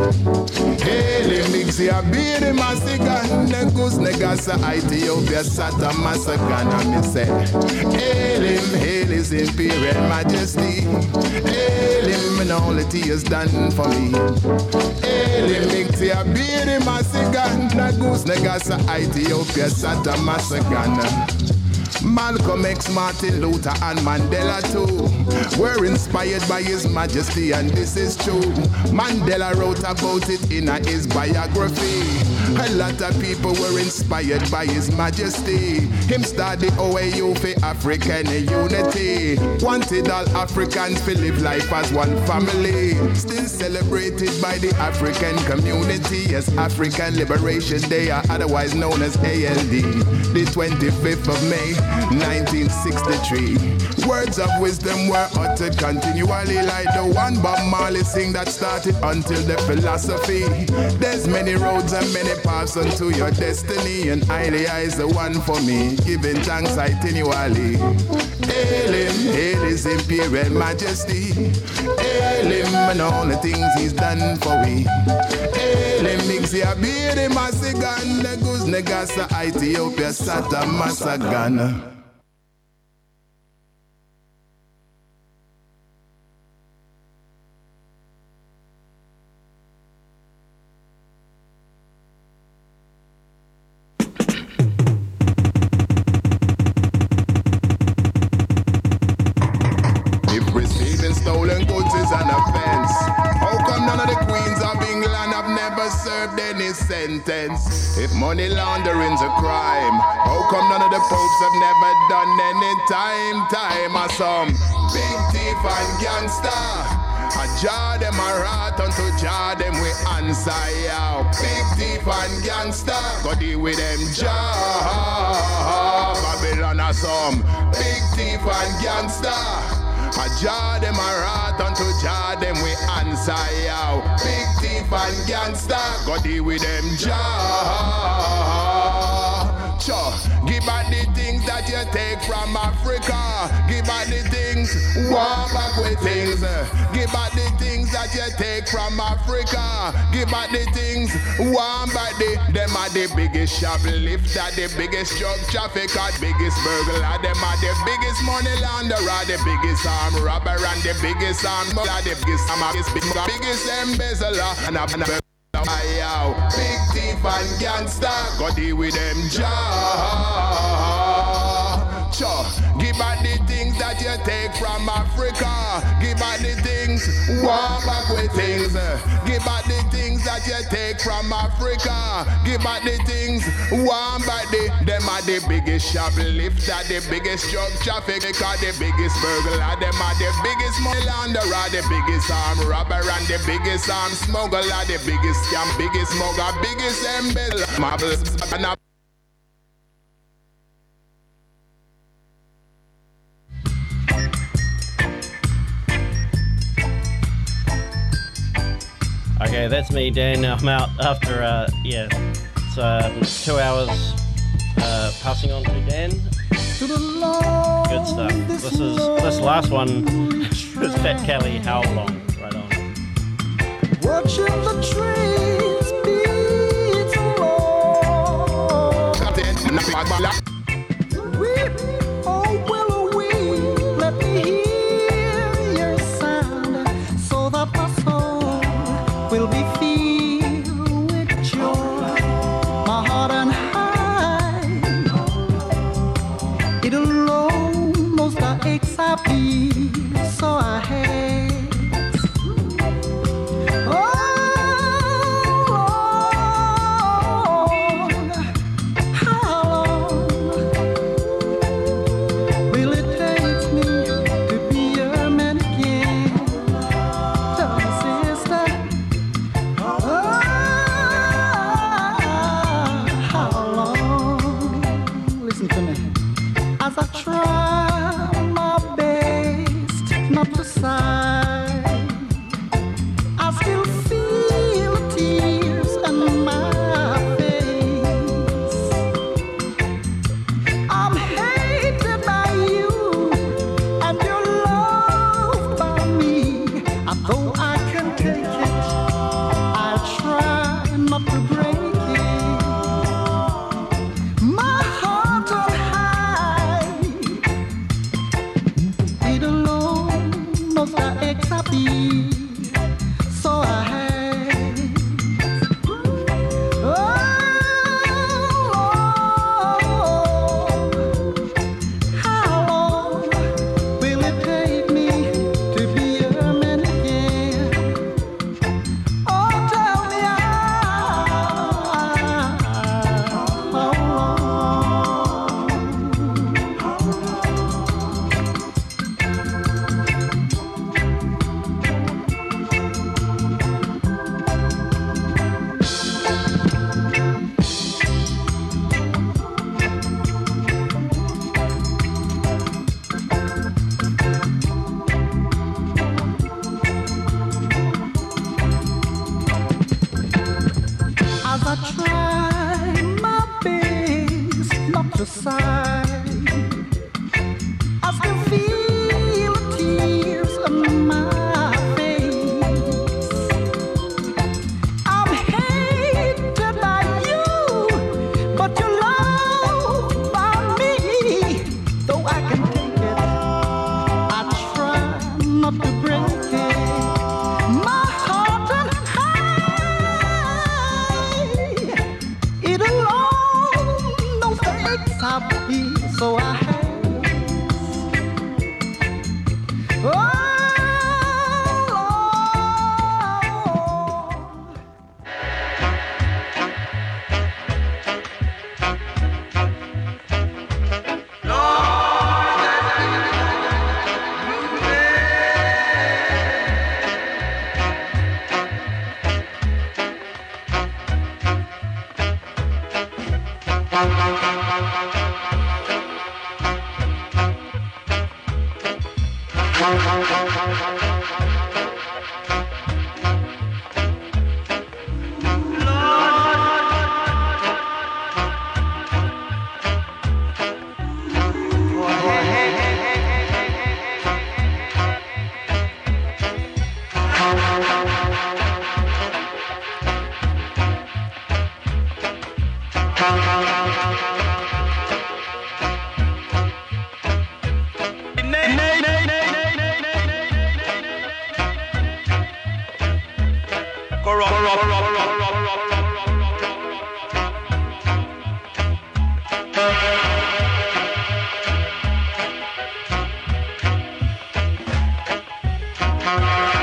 S10: Hail him, Ixi Abiri Masigan, Negus Negasa, Ethiopia, Sata Masagana, me say. Hail him, hail his imperial majesty. Hail him and all that he has done for me. Hail him, Ixi Abiri Masigan, Negus Negasa, Ethiopia, Sata Masagana. Malcolm X, Martin Luther, and Mandela too were inspired by His Majesty, and this is true. Mandela wrote about it in his biography. A lot of people were inspired by His Majesty. Him started OAU for African unity. Wanted all Africans to live life as one family. Still celebrated by the African community as African Liberation Day, or otherwise known as ALD. The 25th of May, 1963. Words of wisdom were uttered continually, like the one Bob Marley sing that started until the philosophy. There's many roads and many paths unto your destiny, and Ilya is the one for me, giving thanks continually. Hail him, hail his imperial majesty. Hail him and all the things he's done for we. Hail him, Mixia Biri Masigan, Negus Negasa, Ethiopia, Sata Masagana. Gangster. I jar them a rat unto jar them we answer yow. Big thief and gangster, go deal with them jar. Take from Africa. Give back the things, walk back with things. Give back the things that you take from Africa. Give back the things, one by the them are the biggest shoplifter, the biggest drug trafficker, biggest burglar. Them are the biggest money launderer, the biggest arm robber, and the biggest arm smuggler, the biggest arm biggest, biggest embezzler, and a, and big thief and gangster, go deal with them jaw. Sure, give back the things that you take from Africa. Give back the things, walk back with things. Give back the things that you take from Africa. Give back the things, one back the them are the biggest shoplifter, the biggest drug trafficker, the biggest burglar. Them are the biggest money launderer, the biggest arm robber, and the biggest arm smuggler, the biggest scam, biggest smuggler, biggest embezzler. Marbles
S1: Okay, that's me, Dan. I'm out after, uh, yeah, it's um, two hours uh, passing on to Dan. Good stuff. This is this last one is Fat Kelly. How long? Right on.
S23: Watching the trees beat along. It alone aches I feel, so I hate. Yeah.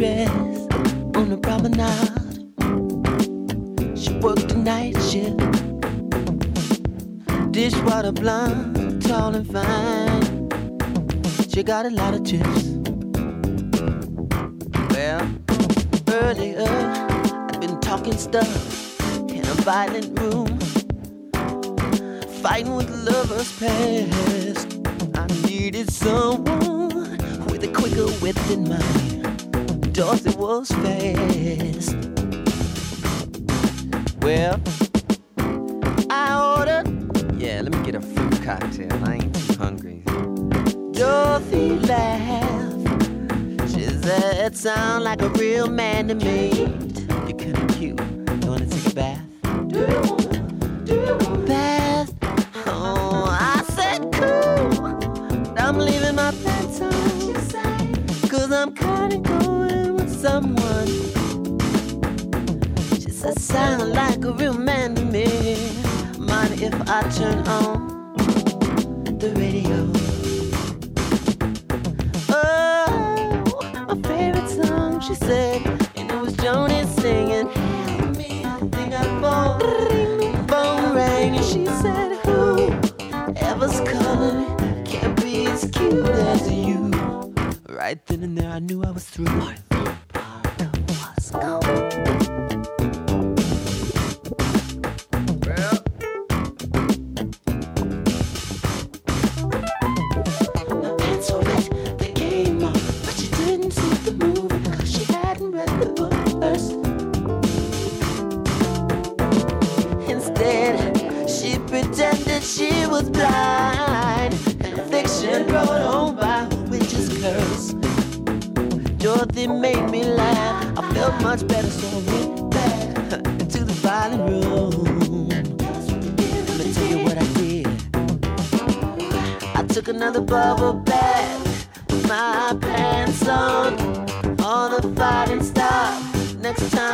S23: dress on the
S11: promenade. She worked the night shift. Dishwater blonde, tall and fine. She got a lot of chips. fight and stop next time.